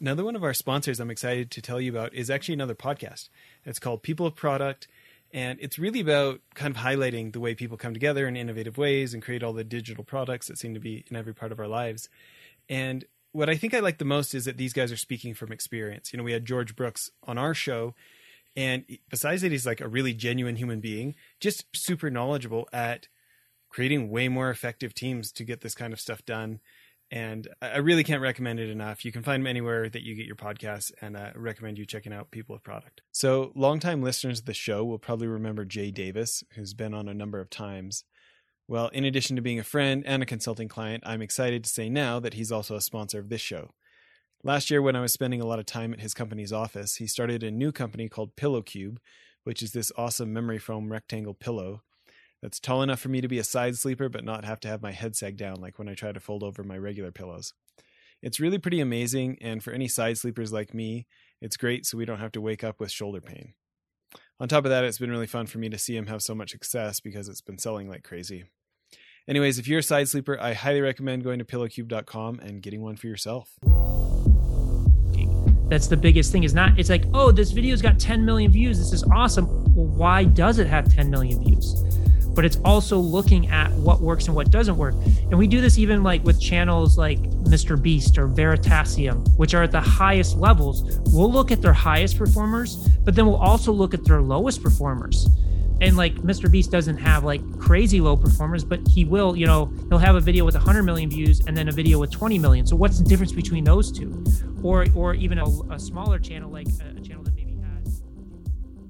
Another one of our sponsors I'm excited to tell you about is actually another podcast. It's called People of Product, and it's really about kind of highlighting the way people come together in innovative ways and create all the digital products that seem to be in every part of our lives. And what I think I like the most is that these guys are speaking from experience. You know, we had George Brooks on our show, and besides that, he's like a really genuine human being, just super knowledgeable at creating way more effective teams to get this kind of stuff done and I really can't recommend it enough. You can find them anywhere that you get your podcasts, and uh, I recommend you checking out People of Product. So, longtime listeners of the show will probably remember Jay Davis, who's been on a number of times. Well, in addition to being a friend and a consulting client, I'm excited to say now that he's also a sponsor of this show. Last year, when I was spending a lot of time at his company's office, he started a new company called Pillow Cube, which is this awesome memory foam rectangle pillow that's tall enough for me to be a side sleeper but not have to have my head sag down like when I try to fold over my regular pillows. It's really pretty amazing, and for any side sleepers like me, it's great so we don't have to wake up with shoulder pain. On top of that, it's been really fun for me to see him have so much success because it's been selling like crazy. Anyways, if you're a side sleeper, I highly recommend going to pillowcube.com and getting one for yourself. That's the biggest thing is not it's like, "Oh, this video's got 10 million views. This is awesome." Well, why does it have 10 million views? But it's also looking at what works and what doesn't work. And we do this even like with channels like Mr. Beast or Veritasium, which are at the highest levels. We'll look at their highest performers, but then we'll also look at their lowest performers. And like Mr. Beast doesn't have like crazy low performers, but he will, you know, he'll have a video with 100 million views and then a video with 20 million. So what's the difference between those two? Or or even a, a smaller channel like a, a channel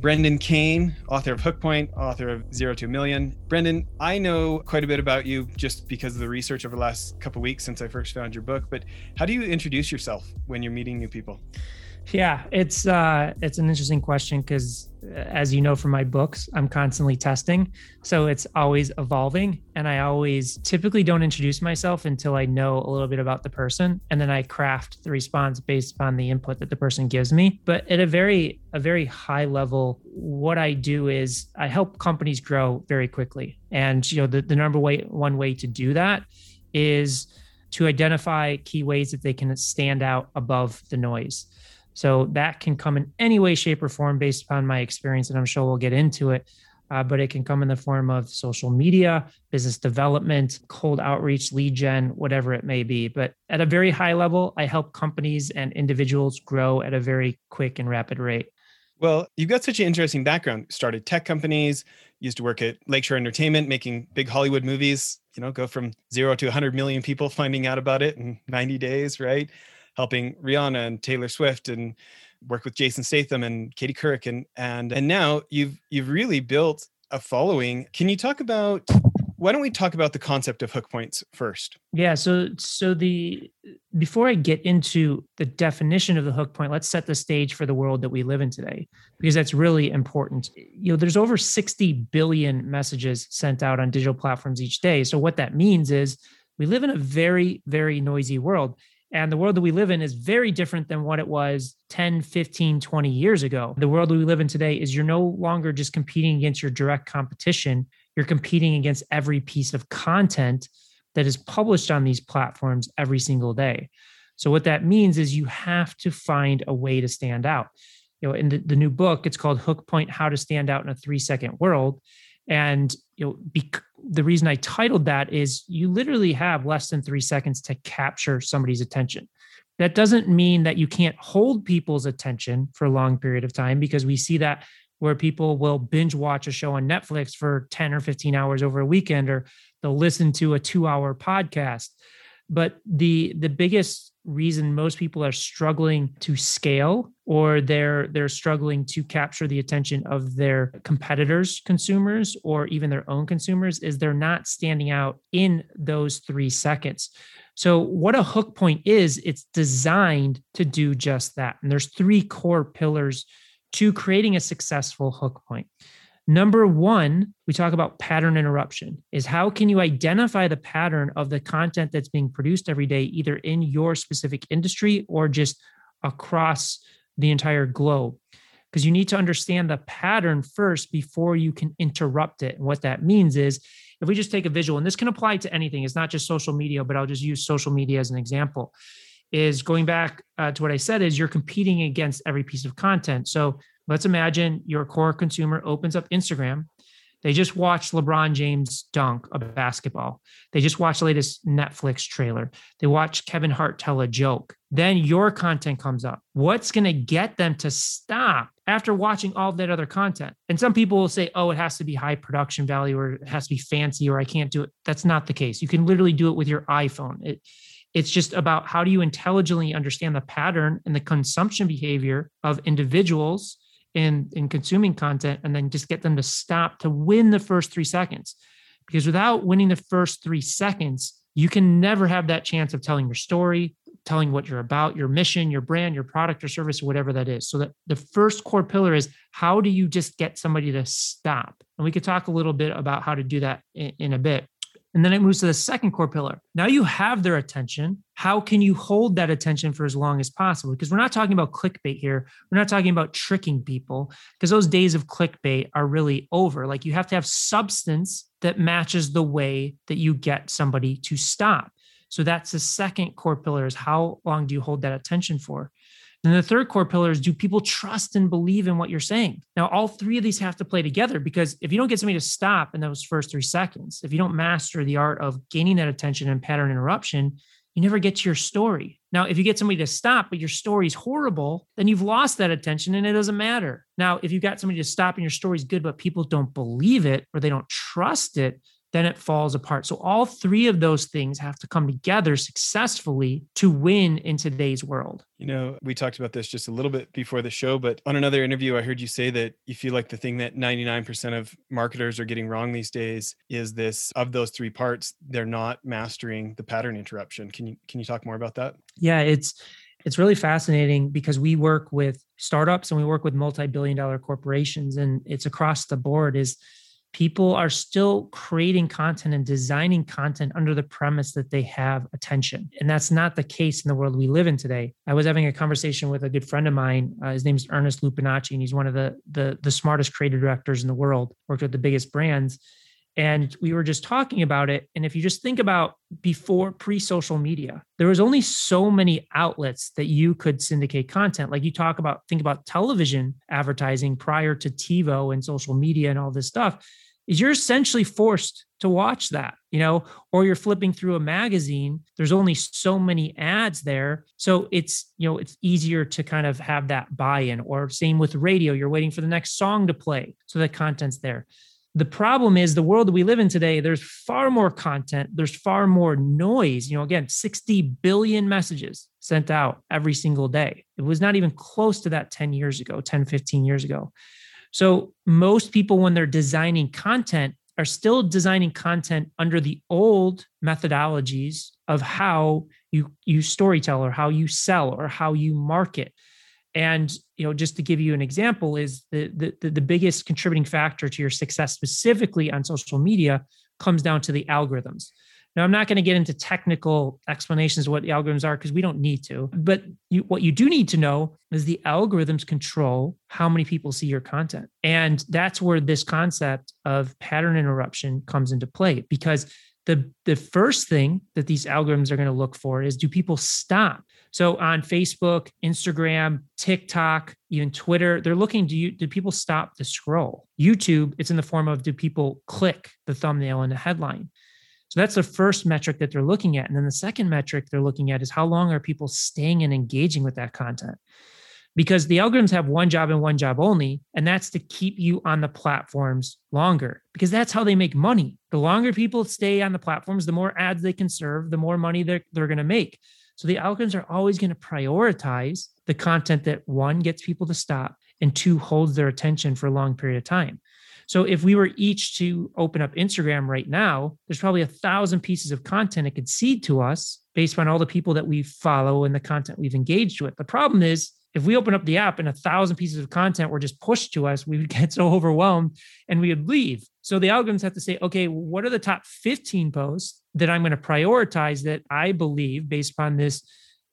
Brendan Kane, author of Hookpoint, author of Zero to a Million. Brendan, I know quite a bit about you just because of the research over the last couple weeks since I first found your book. But how do you introduce yourself when you're meeting new people? Yeah, it's uh, it's an interesting question because, uh, as you know from my books, I'm constantly testing, so it's always evolving, and I always typically don't introduce myself until I know a little bit about the person, and then I craft the response based upon the input that the person gives me. But at a very a very high level, what I do is I help companies grow very quickly, and you know the the number way one way to do that is to identify key ways that they can stand out above the noise. So that can come in any way, shape, or form based upon my experience. And I'm sure we'll get into it. Uh, but it can come in the form of social media, business development, cold outreach, lead gen, whatever it may be. But at a very high level, I help companies and individuals grow at a very quick and rapid rate. Well, you've got such an interesting background. Started tech companies, used to work at Lakeshore Entertainment, making big Hollywood movies, you know, go from zero to 100 million people finding out about it in 90 days, right? Helping Rihanna and Taylor Swift and work with Jason Statham and Katie Couric and and and now you've you've really built a following. Can you talk about why don't we talk about the concept of hook points first? Yeah, so so the before I get into the definition of the hook point, let's set the stage for the world that we live in today because that's really important. You know, there's over 60 billion messages sent out on digital platforms each day. So what that means is we live in a very very noisy world and the world that we live in is very different than what it was 10, 15, 20 years ago. The world that we live in today is you're no longer just competing against your direct competition, you're competing against every piece of content that is published on these platforms every single day. So, what that means is you have to find a way to stand out. You know, in the, the new book, it's called Hook Point How to Stand Out in a Three Second World. And you know, bec- the reason I titled that is you literally have less than three seconds to capture somebody's attention. That doesn't mean that you can't hold people's attention for a long period of time because we see that where people will binge watch a show on Netflix for 10 or 15 hours over a weekend, or they'll listen to a two hour podcast. But the the biggest reason most people are struggling to scale or they're they're struggling to capture the attention of their competitors consumers or even their own consumers is they're not standing out in those 3 seconds So, what a hook point is, it's designed to do just that. And there's three core pillars to creating a successful hook point. Number one, we talk about pattern interruption is how can you identify the pattern of the content that's being produced every day, either in your specific industry or just across the entire globe? Because you need to understand the pattern first before you can interrupt it. And what that means is if we just take a visual, and this can apply to anything, it's not just social media, but I'll just use social media as an example. Is going back uh, to what I said, is you're competing against every piece of content. So let's imagine your core consumer opens up Instagram. They just watched LeBron James dunk a basketball. They just watched the latest Netflix trailer. They watch Kevin Hart tell a joke. Then your content comes up. What's going to get them to stop after watching all that other content? And some people will say, oh, it has to be high production value or it has to be fancy or I can't do it. That's not the case. You can literally do it with your iPhone. It, it's just about how do you intelligently understand the pattern and the consumption behavior of individuals in in consuming content and then just get them to stop to win the first 3 seconds. Because without winning the first 3 seconds you can never have that chance of telling your story telling what you're about your mission your brand your product or service or whatever that is. So that the first core pillar is how do you just get somebody to stop? And we could talk a little bit about how to do that in, in a bit and then it moves to the second core pillar. Now you have their attention. How can you hold that attention for as long as possible? Because we're not talking about clickbait here. We're not talking about tricking people because those days of clickbait are really over. Like you have to have substance that matches the way that you get somebody to stop. So that's the second core pillar is how long do you hold that attention for? And the third core pillar is do people trust and believe in what you're saying? Now, all three of these have to play together because if you don't get somebody to stop in those first three seconds, if you don't master the art of gaining that attention and pattern interruption, you never get to your story. Now, if you get somebody to stop, but your story is horrible, then you've lost that attention and it doesn't matter. Now, if you've got somebody to stop and your story is good, but people don't believe it or they don't trust it, then it falls apart. So all three of those things have to come together successfully to win in today's world. You know, we talked about this just a little bit before the show, but on another interview, I heard you say that you feel like the thing that 99% of marketers are getting wrong these days is this of those three parts, they're not mastering the pattern interruption. Can you can you talk more about that? Yeah, it's it's really fascinating because we work with startups and we work with multi-billion dollar corporations and it's across the board is people are still creating content and designing content under the premise that they have attention. And that's not the case in the world we live in today. I was having a conversation with a good friend of mine. Uh, his name is Ernest Lupinacci, and he's one of the, the, the smartest creative directors in the world, worked with the biggest brands. And we were just talking about it. And if you just think about before pre social media, there was only so many outlets that you could syndicate content. Like you talk about, think about television advertising prior to TiVo and social media and all this stuff is you're essentially forced to watch that, you know, or you're flipping through a magazine. There's only so many ads there. So it's, you know, it's easier to kind of have that buy in. Or same with radio, you're waiting for the next song to play. So the content's there. The problem is the world that we live in today, there's far more content, there's far more noise. You know, again, 60 billion messages sent out every single day. It was not even close to that 10 years ago, 10, 15 years ago. So most people, when they're designing content, are still designing content under the old methodologies of how you you storytell or how you sell or how you market. And you know, just to give you an example, is the, the the biggest contributing factor to your success specifically on social media comes down to the algorithms. Now, I'm not going to get into technical explanations of what the algorithms are because we don't need to. But you, what you do need to know is the algorithms control how many people see your content. And that's where this concept of pattern interruption comes into play because the, the first thing that these algorithms are going to look for is do people stop? So on Facebook, Instagram, TikTok, even Twitter, they're looking do you do people stop to scroll? YouTube, it's in the form of do people click the thumbnail and the headline? So that's the first metric that they're looking at. And then the second metric they're looking at is how long are people staying and engaging with that content? Because the algorithms have one job and one job only, and that's to keep you on the platforms longer, because that's how they make money. The longer people stay on the platforms, the more ads they can serve, the more money they're, they're going to make. So the algorithms are always going to prioritize the content that one gets people to stop and two holds their attention for a long period of time. So if we were each to open up Instagram right now, there's probably a thousand pieces of content it could seed to us based on all the people that we follow and the content we've engaged with. The problem is if we open up the app and a thousand pieces of content were just pushed to us, we would get so overwhelmed and we would leave. So the algorithms have to say, okay, what are the top 15 posts that I'm going to prioritize that I believe based upon this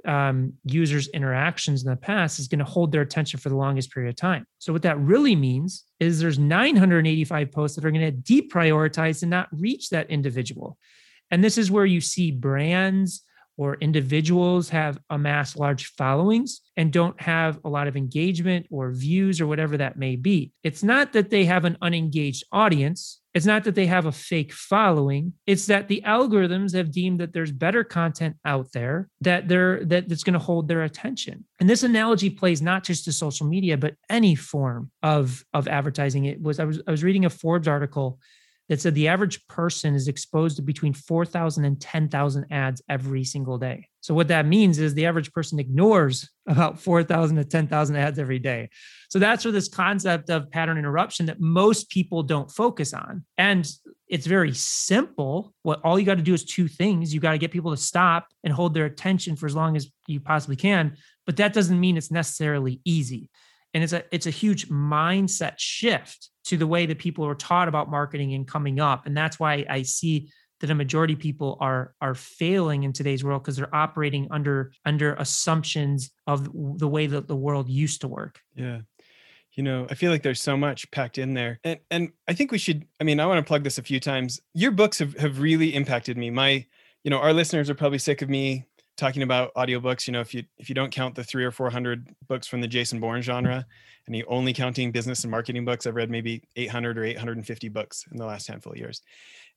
um, users' interactions in the past is going to hold their attention for the longest period of time. So what that really means is there's 985 posts that are going to deprioritize and not reach that individual. And this is where you see brands or individuals have amassed large followings and don't have a lot of engagement or views or whatever that may be. It's not that they have an unengaged audience. It's not that they have a fake following. It's that the algorithms have deemed that there's better content out there that they're that that's going to hold their attention. And this analogy plays not just to social media, but any form of of advertising. It was I was I was reading a Forbes article that said the average person is exposed to between 4,000 and 10,000 ads every single day. So, what that means is the average person ignores about 4,000 to 10,000 ads every day. So, that's where this concept of pattern interruption that most people don't focus on. And it's very simple. What all you got to do is two things you got to get people to stop and hold their attention for as long as you possibly can. But that doesn't mean it's necessarily easy. And it's a it's a huge mindset shift to the way that people are taught about marketing and coming up. And that's why I see that a majority of people are are failing in today's world because they're operating under under assumptions of the way that the world used to work. Yeah. You know, I feel like there's so much packed in there. And and I think we should I mean, I want to plug this a few times. Your books have, have really impacted me. My, you know, our listeners are probably sick of me talking about audiobooks, you know, if you if you don't count the three or four hundred books from the Jason Bourne genre, and you only counting business and marketing books, I've read maybe 800 or 850 books in the last handful of years.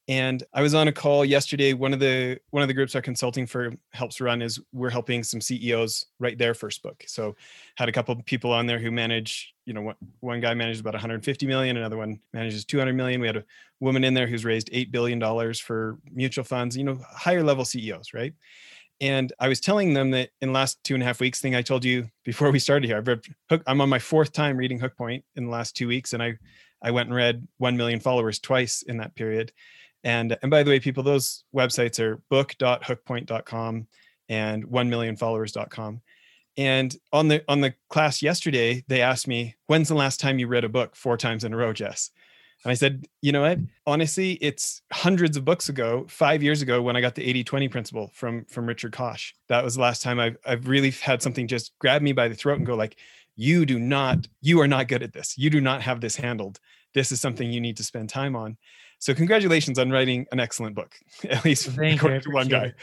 And I was on a call yesterday. One of the one of the groups our consulting firm helps run is we're helping some CEOs write their first book. So had a couple of people on there who manage, you know, one, one guy manages about 150 million, another one manages 200 million. We had a woman in there who's raised eight billion dollars for mutual funds. You know, higher level CEOs, right? And I was telling them that in the last two and a half weeks, thing I told you before we started here, I've read Hook. I'm on my fourth time reading Hook Point in the last two weeks, and I I went and read One Million Followers twice in that period. And and by the way, people, those websites are book.hookpoint.com and 1millionfollowers.com. And on the on the class yesterday, they asked me, "When's the last time you read a book four times in a row, Jess?" And I said, you know what? Honestly, it's hundreds of books ago, five years ago, when I got the 80 20 principle from, from Richard Koch. That was the last time I've, I've really had something just grab me by the throat and go, like, you do not, you are not good at this. You do not have this handled. This is something you need to spend time on. So, congratulations on writing an excellent book, at least Thank according to one guy. It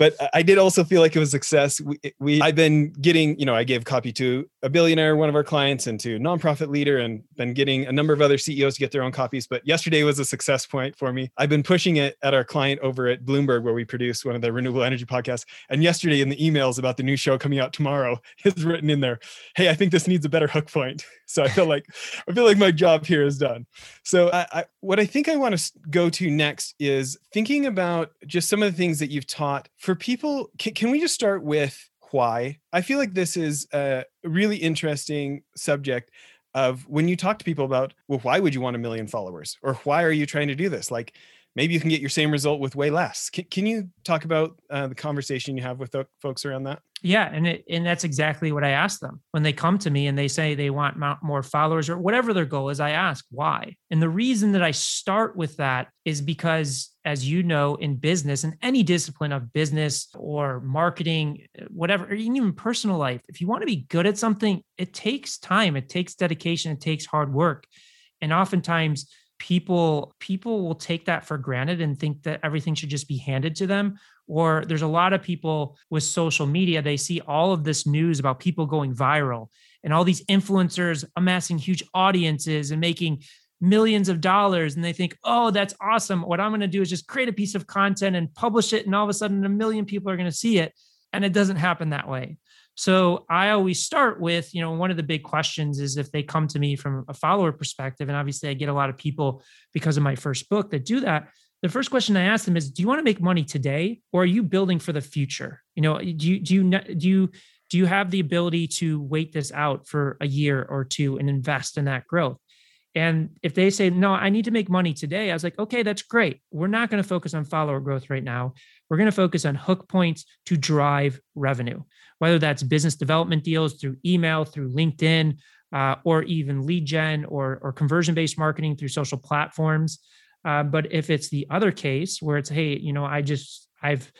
but I did also feel like it was a success. We, we I've been getting, you know, I gave copy to a billionaire, one of our clients, and to nonprofit leader, and been getting a number of other CEOs to get their own copies. But yesterday was a success point for me. I've been pushing it at our client over at Bloomberg, where we produce one of the renewable energy podcasts. And yesterday, in the emails about the new show coming out tomorrow, is written in there, "Hey, I think this needs a better hook point." So I feel like I feel like my job here is done. So I, I, what I think I want to go to next is thinking about just some of the things that you've taught for people. Can, can we just start with why? I feel like this is a really interesting subject of when you talk to people about, well, why would you want a million followers, or why are you trying to do this? Like maybe you can get your same result with way less. Can, can you talk about uh, the conversation you have with folks around that? Yeah, and it, and that's exactly what I ask them when they come to me and they say they want more followers or whatever their goal is. I ask why, and the reason that I start with that is because, as you know, in business and any discipline of business or marketing, whatever, or even personal life, if you want to be good at something, it takes time, it takes dedication, it takes hard work, and oftentimes people people will take that for granted and think that everything should just be handed to them or there's a lot of people with social media they see all of this news about people going viral and all these influencers amassing huge audiences and making millions of dollars and they think oh that's awesome. What i'm going to do is just create a piece of content and publish it and all of a sudden a million people are going to see it. And it doesn't happen that way so I always start with, you know, one of the big questions is if they come to me from a follower perspective, and obviously I get a lot of people because of my first book that do that. The first question I ask them is, do you want to make money today or are you building for the future? You know, do you, do you, do you, do you have the ability to wait this out for a year or two and invest in that growth? And if they say, no, I need to make money today, I was like, okay, that's great. We're not going to focus on follower growth right now. We're going to focus on hook points to drive revenue, whether that's business development deals through email, through LinkedIn, uh, or even lead gen or, or conversion based marketing through social platforms. Uh, but if it's the other case where it's, hey, you know, I just, I've,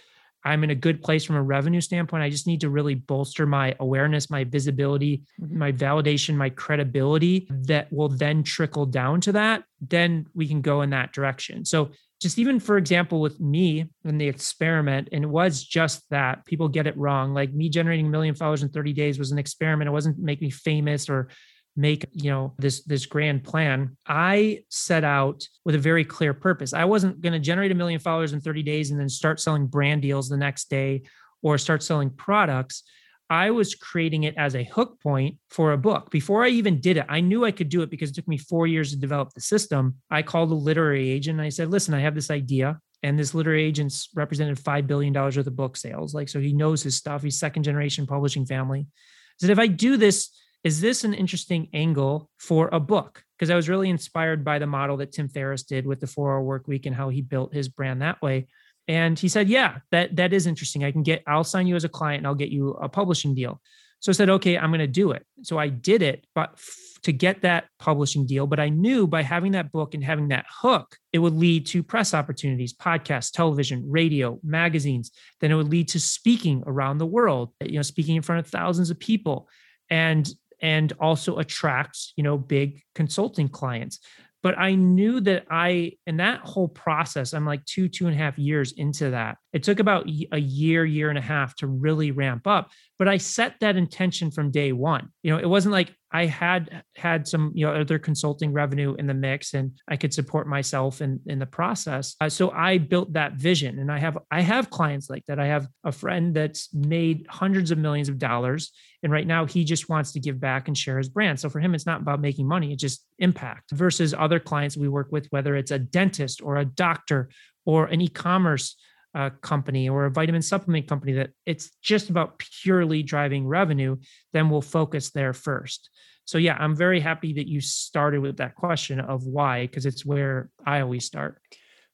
I'm in a good place from a revenue standpoint. I just need to really bolster my awareness, my visibility, my validation, my credibility that will then trickle down to that. Then we can go in that direction. So, just even for example, with me in the experiment, and it was just that people get it wrong. Like me generating a million followers in 30 days was an experiment. It wasn't make me famous or make you know this this grand plan i set out with a very clear purpose i wasn't going to generate a million followers in 30 days and then start selling brand deals the next day or start selling products i was creating it as a hook point for a book. Before i even did it i knew i could do it because it took me four years to develop the system. I called a literary agent and i said listen i have this idea and this literary agent's represented $5 billion worth of book sales. Like so he knows his stuff. He's second generation publishing family. I said if i do this is this an interesting angle for a book? Because I was really inspired by the model that Tim Ferriss did with the four hour work week and how he built his brand that way. And he said, Yeah, that that is interesting. I can get, I'll sign you as a client and I'll get you a publishing deal. So I said, okay, I'm going to do it. So I did it, but f- to get that publishing deal. But I knew by having that book and having that hook, it would lead to press opportunities, podcasts, television, radio, magazines. Then it would lead to speaking around the world, you know, speaking in front of thousands of people. And and also attracts you know big consulting clients but i knew that i in that whole process i'm like two two and a half years into that it took about a year year and a half to really ramp up but i set that intention from day one. You know it wasn't like i had had some you know other consulting revenue in the mix and i could support myself in in the process. Uh, so i built that vision and i have i have clients like that. I have a friend that's made hundreds of millions of dollars and right now he just wants to give back and share his brand. So for him it's not about making money it's just impact versus other clients we work with whether it's a dentist or a doctor or an e-commerce uh, company or a vitamin supplement company that it's just about purely driving revenue, then we'll focus there first. So, yeah, I'm very happy that you started with that question of why, because it's where I always start.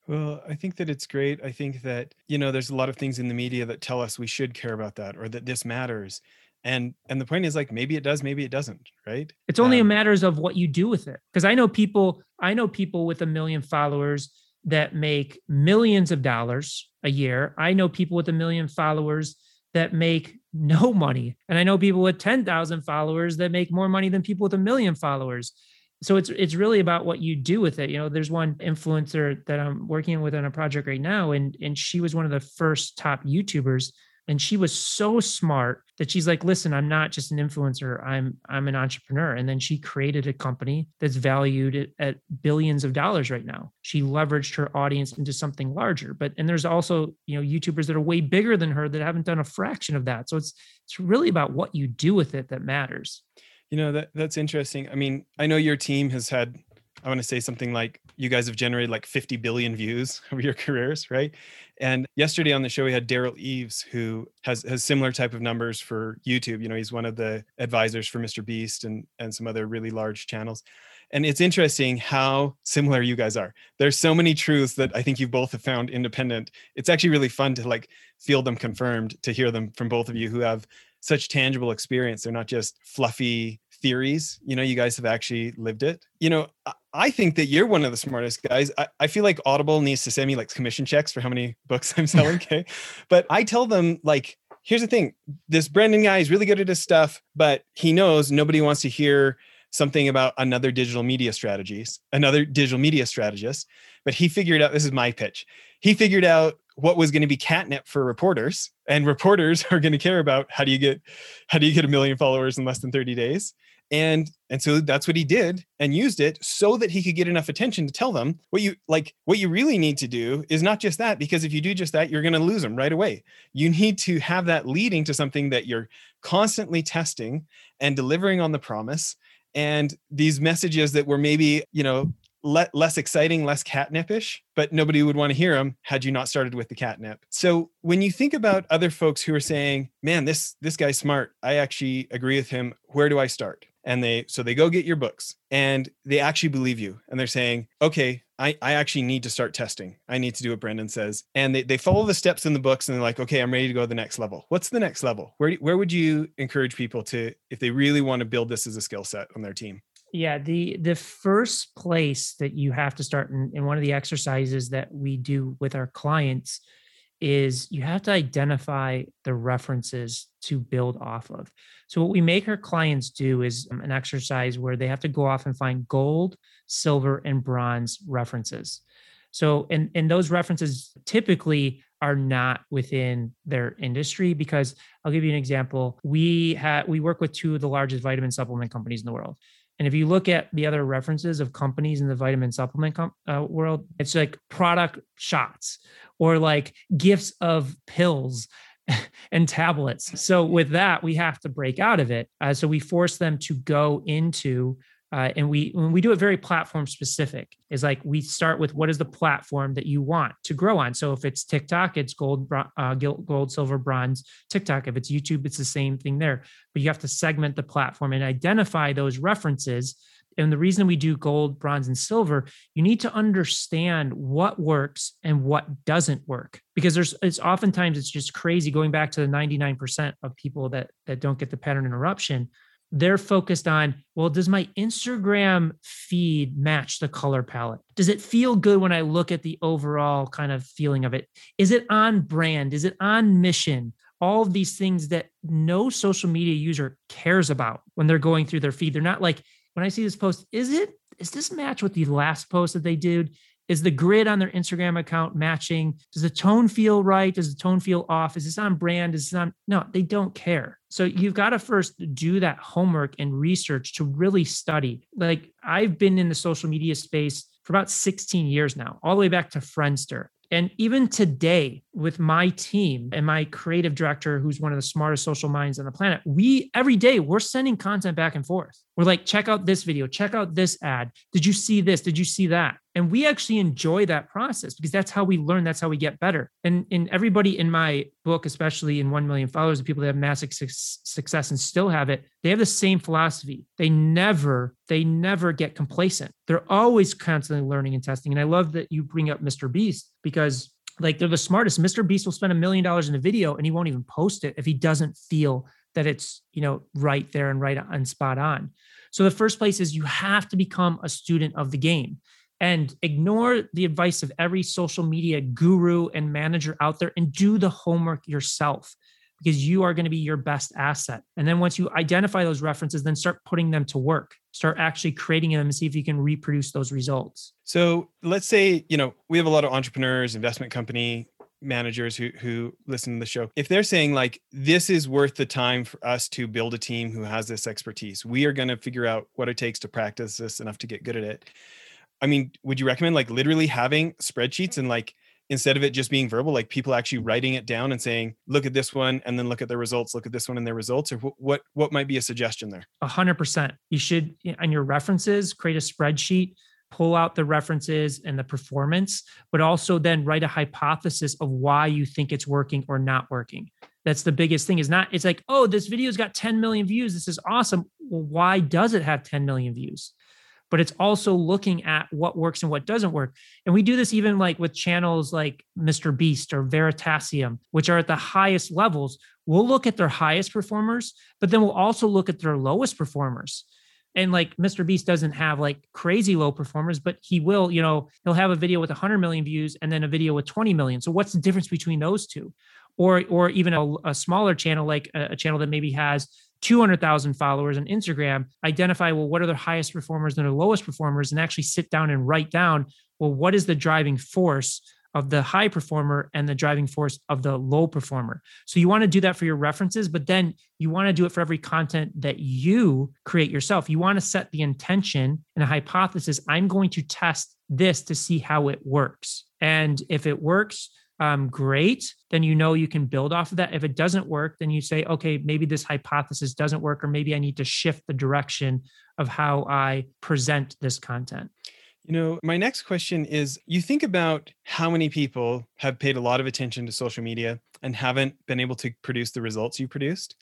Well, I think that it's great. I think that, you know, there's a lot of things in the media that tell us we should care about that or that this matters. And and the point is like maybe it does, maybe it doesn't, right? It's only um, a matter of what you do with it. Because I know people, I know people with a million followers that make millions of dollars a year. I know people with a million followers that make no money. And I know people with 10,000 followers that make more money than people with a million followers. So it's it's really about what you do with it. You know, there's one influencer that I'm working with on a project right now and and she was one of the first top YouTubers and she was so smart that she's like listen i'm not just an influencer. I'm i'm an entrepreneur. And then she created a company that's valued at, at billions of dollars right now. She leveraged her audience into something larger. But and there's also you know youtubers that are way bigger than her that haven't done a fraction of that. So it's it's really about what you do with it that matters. You know that that's interesting. I mean i know your team has had I want to say something like you guys have generated like 50 billion views over your careers, right? And yesterday on the show we had Derral Eves, who has has similar type of numbers for YouTube. You know, he's one of the advisors for Mr. Beast and and some other really large channels. And it's interesting how similar you guys are. There's so many truths that I think you both have found independent. It's actually really fun to like feel them confirmed, to hear them from both of you who have such tangible experience. They're not just fluffy theories. You know, you guys have actually lived it. You know, I think that you're one of the smartest guys. I, I feel like Audible needs to send me like commission checks for how many books I'm selling. Okay. but I tell them, like, here's the thing this Brendan guy is really good at his stuff, but he knows nobody wants to hear something about another digital media strategies, another digital media strategist. But he figured out this is my pitch. He figured out what was going to be catnip for reporters and reporters are going to care about how do you get how do you get a million followers in less than 30 days and and so that's what he did and used it so that he could get enough attention to tell them what you like what you really need to do is not just that because if you do just that you're going to lose them right away you need to have that leading to something that you're constantly testing and delivering on the promise and these messages that were maybe you know le- less exciting, less catnipish, but nobody would want to hear them had you not started with the catnip. So when you think about other folks who are saying, "Man, this this guy's smart. I actually agree with him. Where do I start?" And they so they go get your books and they actually believe you and they're saying okay I, I actually need to start testing. I need to do what brendan says. And they, they follow the steps in the books and they're like okay i'm ready to go to the next level. What's the next level? Where, where would you encourage people to if they really want to build this as a skill set on their team? Yeah the the first place that you have to start in one of the exercises that we do with our clients is you have to identify the references to build off of. So, what we make our clients do is um, an exercise where they have to go off and find gold, silver, and bronze references. So, and, and those references typically are not within their industry because I'll give you an example. We have we work with two of the largest vitamin supplement companies in the world. And if you look at the other references of companies in the vitamin supplement com- uh, world, it's like product shots or like gifts of pills and tablets. So with that, we have to break out of it. Uh, so we force them to go into uh, and we when we do it very platform specific is like we start with what is the platform that you want to grow on. So if it's tiktok it's gold uh, gold silver bronze tiktok. If it's youtube it's the same thing there. But you have to segment the platform and identify those references. And the reason we do gold bronze and silver you need to understand what works and what doesn't work. Because there's it's oftentimes it's just crazy going back to the 99% of people that that don't get the pattern interruption they're focused on well does my instagram feed match the color palette? Does it feel good when i look at the overall kind of feeling of it? Is it on brand? Is it on mission? All of these things that no social media user cares about when they're going through their feed. They're not like when i see this post is it is this match with the last post that they did is the grid on their Instagram account matching? Does the tone feel right? Does the tone feel off? Is this on brand? Is this on? No, they don't care. So you've got to first do that homework and research to really study. Like I've been in the social media space for about 16 years now, all the way back to Friendster. And even today, with my team and my creative director, who's one of the smartest social minds on the planet, we every day we're sending content back and forth. We're like, check out this video, check out this ad. Did you see this? Did you see that? And we actually enjoy that process because that's how we learn, that's how we get better. And, and everybody in my book, especially in 1 million followers, the people that have massive success and still have it, they have the same philosophy. They never, they never get complacent. They're always constantly learning and testing. And I love that you bring up Mr. Beast because like they're the smartest. Mr. Beast will spend a million dollars in a video and he won't even post it if he doesn't feel that it's, you know, right there and right on spot on. So the first place is you have to become a student of the game and ignore the advice of every social media guru and manager out there and do the homework yourself because you are going to be your best asset. And then once you identify those references, then start putting them to work. Start actually creating them and see if you can reproduce those results. So let's say, you know, we have a lot of entrepreneurs, investment company managers who who listen to the show. If they're saying like this is worth the time for us to build a team who has this expertise. We are going to figure out what it takes to practice this enough to get good at it. I mean, would you recommend like literally having spreadsheets and like instead of it just being verbal, like people actually writing it down and saying, look at this one and then look at their results, look at this one and their results, or what what might be a suggestion there? A hundred percent. You should on your references, create a spreadsheet, pull out the references and the performance, but also then write a hypothesis of why you think it's working or not working. That's the biggest thing is not, it's like, oh, this video's got 10 million views. This is awesome. Well, why does it have 10 million views? But it's also looking at what works and what doesn't work. And we do this even like with channels like Mr. Beast or Veritasium, which are at the highest levels. We'll look at their highest performers, but then we'll also look at their lowest performers. And like Mr. Beast doesn't have like crazy low performers, but he will, you know, he'll have a video with 100 million views and then a video with 20 million. So what's the difference between those two? Or, or even a, a smaller channel like a, a channel that maybe has 200,000 followers on Instagram, identify, well, what are their highest performers and their lowest performers, and actually sit down and write down, well, what is the driving force of the high performer and the driving force of the low performer. So you want to do that for your references, but then you want to do it for every content that you create yourself. You want to set the intention and a hypothesis. I'm going to test this to see how it works. And if it works, um, great, then you know you can build off of that. If it doesn't work, then you say, okay, maybe this hypothesis doesn't work, or maybe I need to shift the direction of how I present this content. You know, my next question is you think about how many people have paid a lot of attention to social media and haven't been able to produce the results you produced.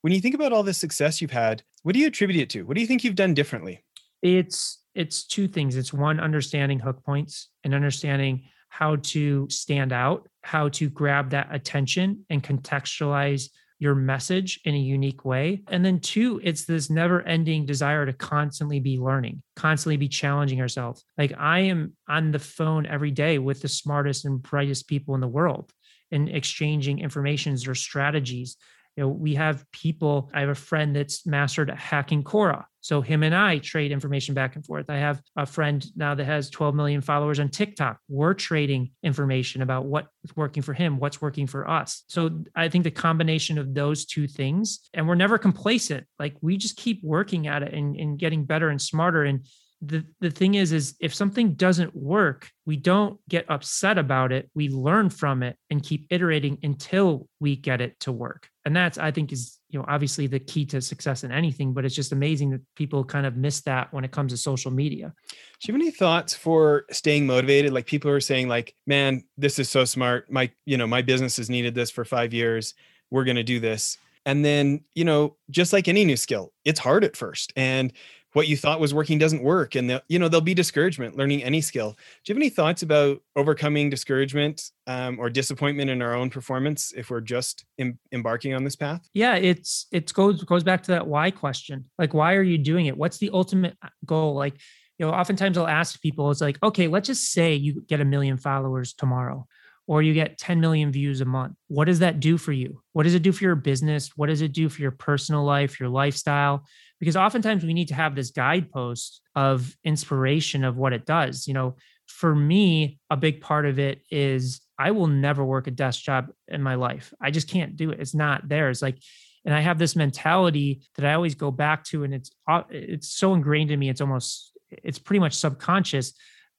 When you think about all the success you've had, What do you attribute it to? What do you think you've done differently? It's it's two things. It's one understanding hook points and understanding how to stand out, how to grab that attention and contextualize your message in a unique way. And then two, it's this never ending desire to constantly be learning, constantly be challenging ourselves. Like I am on the phone every day with the smartest and brightest people in the world and exchanging informations or strategies you know we have people i have a friend that's mastered hacking quora so him and i trade information back and forth. I have a friend now that has 12 million followers on tiktok. We're trading information about what's working for him what's working for us. So i think the combination of those two things and we're never complacent. Like we just keep working at it and, and getting better and smarter. And the the thing is is if something doesn't work we don't get upset about it. We learn from it and keep iterating until we get it to work. And that's i think is you know obviously the key to success in anything but it's just amazing that people kind of miss that when it comes to social media. Do you have any thoughts for staying motivated? Like people are saying like man this is so smart. My you know my business has needed this for five years. We're going to do this. And then you know just like any new skill it's hard at first. And what you thought was working doesn't work and you know there'll be discouragement learning any skill. Do you have any thoughts about overcoming discouragement um, or disappointment in our own performance if we're just em- embarking on this path? Yeah it's it goes goes back to that why question. Like why are you doing it? What's the ultimate uh, goal? Like you know oftentimes i'll ask people it's like okay let's just say you get a million followers tomorrow or you get 10 million views a month. What does that do for you? What does it do for your business? What does it do for your personal life, your lifestyle? because oftentimes we need to have this guidepost of inspiration of what it does you know for me a big part of it is i will never work a desk job in my life i just can't do it it's not there it's like and i have this mentality that i always go back to and it's uh, it's so ingrained in me it's almost it's pretty much subconscious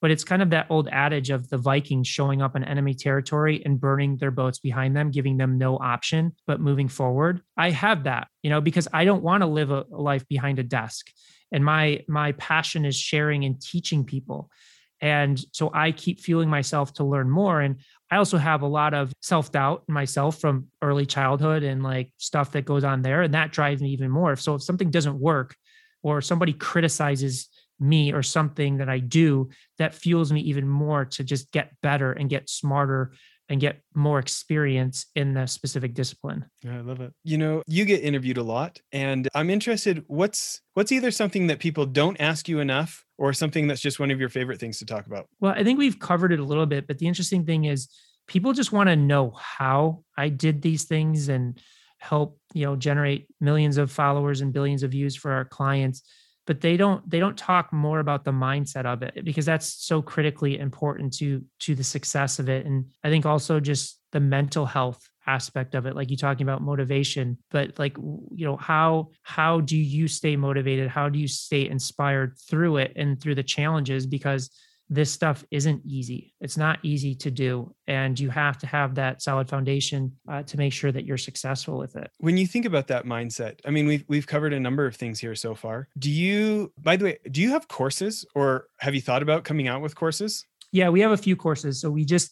but it's kind of that old adage of the Vikings showing up in enemy territory and burning their boats behind them, giving them no option but moving forward. I have that, you know, because I don't want to live a, life behind a desk. And my my passion is sharing and teaching people. And so I keep fueling myself to learn more. And I also have a lot of self doubt in myself from early childhood and like stuff that goes on there. And that drives me even more. So if something doesn't work or somebody criticizes me or something that I do that fuels me even more to just get better and get smarter and get more experience in the specific discipline. Yeah, I love it. You know, you get interviewed a lot and I'm interested what's what's either something that people don't ask you enough or something that's just one of your favorite things to talk about? Well, I think we've covered it a little bit, but the interesting thing is people just want to know how I did these things and help, you know, generate millions of followers and billions of views for our clients but they don't they don't talk more about the mindset of it because that's so critically important to to the success of it. And i think also just the mental health aspect of it like you talking about motivation but like you know how how do you stay motivated? How do you stay inspired through it and through the challenges? Because this stuff isn't easy. It's not easy to do. And you have to have that solid foundation uh, to make sure that you're successful with it. When you think about that mindset, I mean, we've, we've covered a number of things here so far. Do you, by the way, do you have courses or have you thought about coming out with courses? Yeah, we have a few courses. So we just,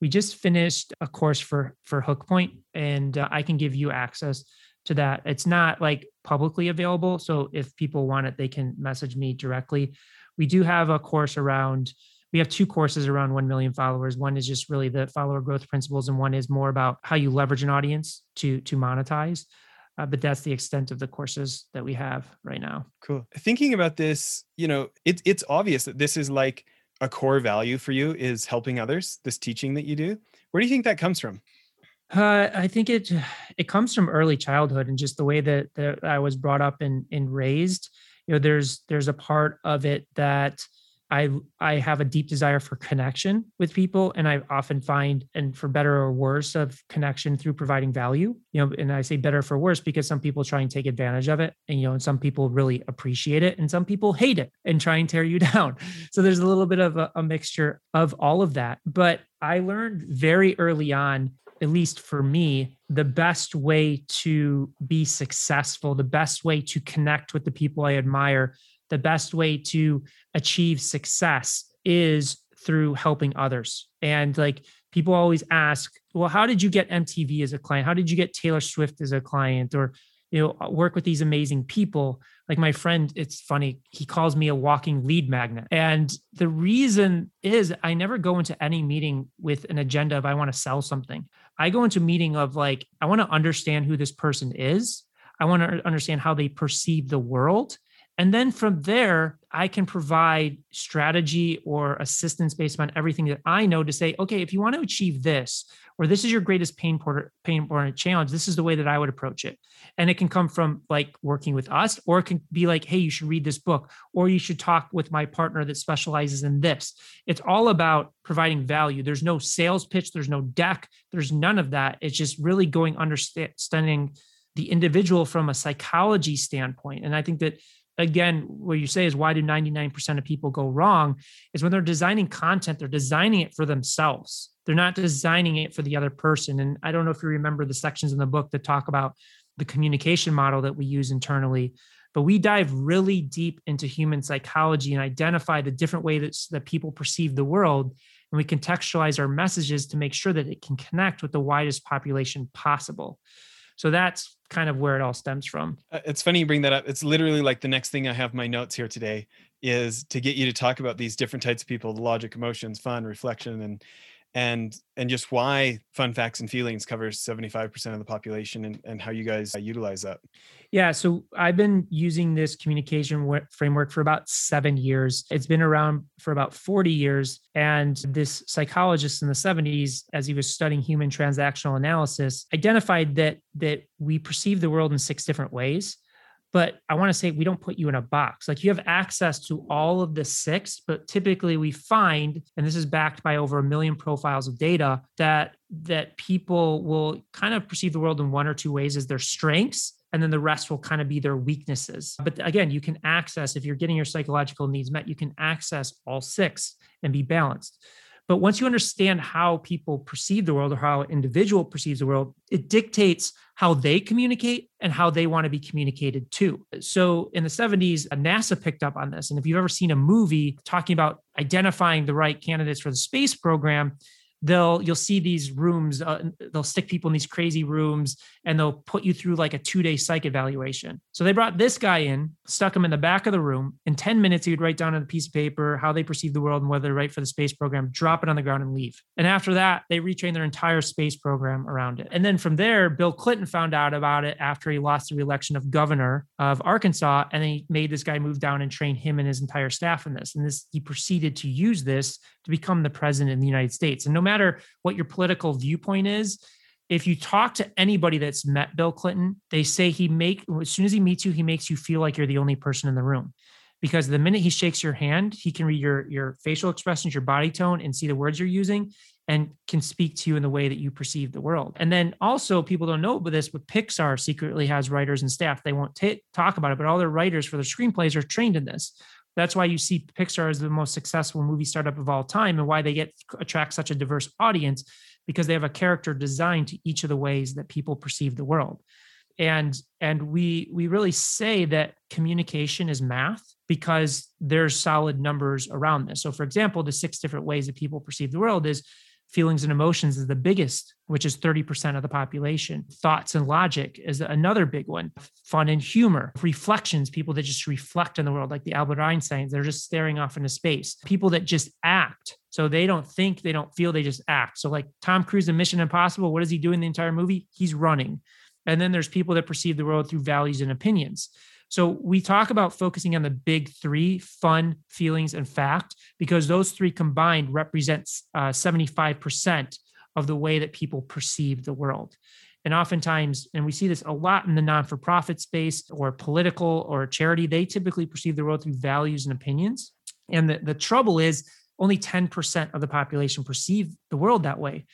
we just finished a course for, for Hook Point and uh, I can give you access to that. It's not like publicly available. So if people want it, they can message me directly we do have a course around we have two courses around 1 million followers. One is just really the follower growth principles and one is more about how you leverage an audience to to monetize. Uh, but that's the extent of the courses that we have right now. Cool. Thinking about this you know it's it's obvious that this is like a core value for you is helping others this teaching that you do. Where do you think that comes from? Uh, I think it it comes from early childhood and just the way that, that I was brought up and, and raised you know there's there's a part of it that I I have a deep desire for connection with people, and I often find, and for better or worse, of connection through providing value. You know, and I say better for worse because some people try and take advantage of it, and you know, and some people really appreciate it, and some people hate it and try and tear you down. So there's a little bit of a, a mixture of all of that. But I learned very early on at least for me, the best way to be successful, the best way to connect with the people I admire, the best way to achieve success is through helping others. And like people always ask, well, how did you get MTV as a client? How did you get Taylor Swift as a client? Or you know uh, work with these amazing people like my friend it's funny he calls me a walking lead magnet and the reason is i never go into any meeting with an agenda of i want to sell something i go into meeting of like i want to understand who this person is. I want to understand how they perceive the world and then from there, I can provide strategy or assistance based on everything that I know to say, okay, if you want to achieve this, or this is your greatest pain point, pain point challenge, this is the way that I would approach it. And it can come from like working with us, or it can be like, hey, you should read this book, or you should talk with my partner that specializes in this. It's all about providing value. There's no sales pitch, there's no deck, there's none of that. It's just really going understanding the individual from a psychology standpoint. And I think that again, what you say is why do 99% of people go wrong is when they're designing content, they're designing it for themselves. They're not designing it for the other person. And I don't know if you remember the sections in the book that talk about the communication model that we use internally, but we dive really deep into human psychology and identify the different ways that, people perceive the world. And we contextualize our messages to make sure that it can connect with the widest population possible. So that's kind of where it all stems from. Uh, it's funny you bring that up. It's literally like the next thing I have my notes here today is to get you to talk about these different types of people, the logic, emotions, fun, reflection, and and and just why fun facts and feelings covers 75% of the population and, and how you guys uh, utilize that. Yeah so i've been using this communication framework for about seven years. It's been around for about 40 years and this psychologist in the 70s as he was studying human transactional analysis identified that that we perceive the world in six different ways but I want to say we don't put you in a box. Like you have access to all of the six, but typically we find, and this is backed by over a million profiles of data, that that people will kind of perceive the world in one or two ways as their strengths. And then the rest will kind of be their weaknesses. But again, you can access, if you're getting your psychological needs met, you can access all six and be balanced. But once you understand how people perceive the world or how an individual perceives the world, it dictates how they communicate and how they want to be communicated to. So in the 70s, NASA picked up on this. And if you've ever seen a movie talking about identifying the right candidates for the space program, they'll you'll see these rooms uh, they'll stick people in these crazy rooms and they'll put you through like a two day psych evaluation. So they brought this guy in stuck him in the back of the room. In 10 minutes he would write down on a piece of paper how they perceive the world and whether they're right for the space program drop it on the ground and leave. And after that they retrain their entire space program around it. And then from there bill clinton found out about it after he lost the reelection of governor of arkansas and he made this guy move down and train him and his entire staff in this. And this he proceeded to use this to become the president in the united states and no matter what your political viewpoint is, if you talk to anybody that's met Bill Clinton, they say he make as soon as he meets you, he makes you feel like you're the only person in the room. Because the minute he shakes your hand, he can read your your facial expressions, your body tone, and see the words you're using, and can speak to you in the way that you perceive the world. And then also, people don't know about this, but Pixar secretly has writers and staff. They won't t- talk about it, but all their writers for their screenplays are trained in this. That's why you see Pixar as the most successful movie startup of all time and why they get attract such a diverse audience because they have a character designed to each of the ways that people perceive the world. And and we we really say that communication is math because there's solid numbers around this. So for example, the six different ways that people perceive the world is feelings and emotions is the biggest, which is 30% of the population. Thoughts and logic is another big one. Fun and humor, reflections, people that just reflect on the world, like the Albert Einstein, they're just staring off into space. People that just act. So they don't think, they don't feel, they just act. So, like Tom Cruise in Mission Impossible, what is he doing the entire movie? He's running. And then there's people that perceive the world through values and opinions. So we talk about focusing on the big three fun, feelings, and fact, because those three combined represents uh, 75% of the way that people perceive the world. And oftentimes, and we see this a lot in the non for profit space or political or charity, they typically perceive the world through values and opinions. And the, the trouble is, only 10% of the population perceive the world that way.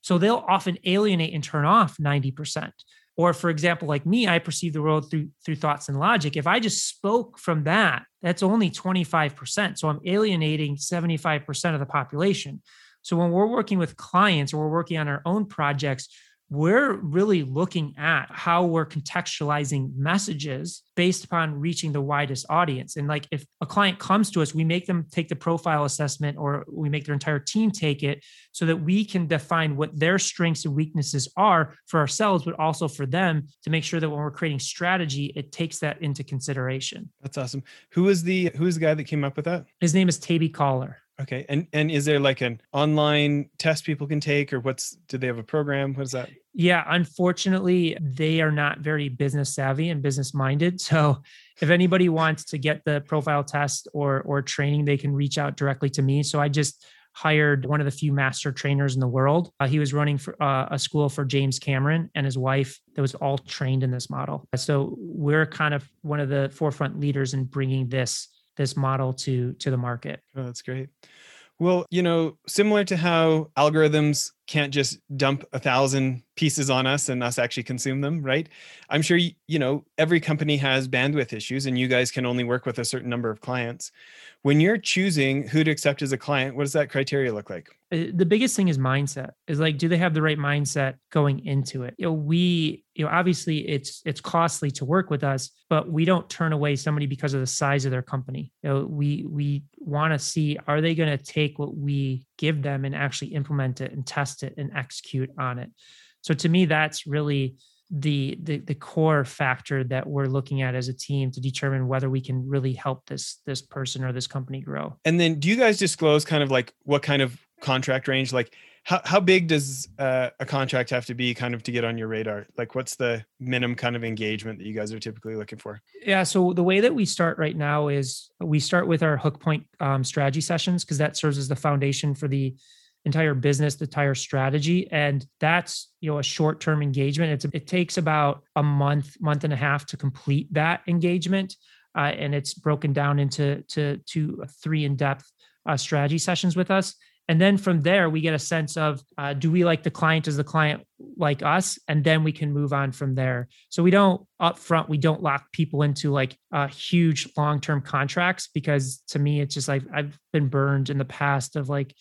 So they'll often alienate and turn off 90% or for example like me i perceive the world through through thoughts and logic. If i just spoke from that that's only 25% so i'm alienating 75% of the population. So when we're working with clients or we're working on our own projects we're really looking at how we're contextualizing messages based upon reaching the widest audience. And like if a client comes to us, we make them take the profile assessment or we make their entire team take it so that we can define what their strengths and weaknesses are for ourselves, but also for them to make sure that when we're creating strategy, it takes that into consideration. That's awesome. Who is the who is the guy that came up with that? His name is Taibi Kahler. Okay. And and is there like an online test people can take or what's do they have a program? What is that? Yeah, unfortunately, they are not very business savvy and business minded. So if anybody wants to get the profile test or or training, they can reach out directly to me. So I just hired one of the few master trainers in the world. Uh, he was running for uh, a school for James Cameron and his wife that was all trained in this model. So we're kind of one of the forefront leaders in bringing this this model to to the market. Oh, that's great. Well, you know, similar to how algorithms can't just dump a thousand pieces on us and us actually consume them, right? I'm sure, you know, every company has bandwidth issues and you guys can only work with a certain number of clients. When you're choosing who to accept as a client, what does that criteria look like? Uh, the biggest thing is mindset is like do they have the right mindset going into it? You know we you know obviously it's it's costly to work with us but we don't turn away somebody because of the size of their company. You know we we want to see are they going to take what we give them and actually implement it and test it and execute on it? So to me that's really the, the the core factor that we're looking at as a team to determine whether we can really help this this person or this company grow. And then do you guys disclose kind of like what kind of contract range? Like how, how big does uh, a contract have to be kind of to get on your radar? Like what's the minimum kind of engagement that you guys are typically looking for? Yeah so the way that we start right now is we start with our hook point um, strategy sessions because that serves as the foundation for the entire business the entire strategy and that's you know a short term engagement. It's it takes about a month month and a half to complete that engagement uh, and it's broken down into to to three in depth uh, strategy sessions with us and then from there, we get a sense of uh, do we like the client? Does the client like us? And then we can move on from there. So we don't upfront, we don't lock people into like uh, huge long term contracts because to me, it's just like I've been burned in the past of like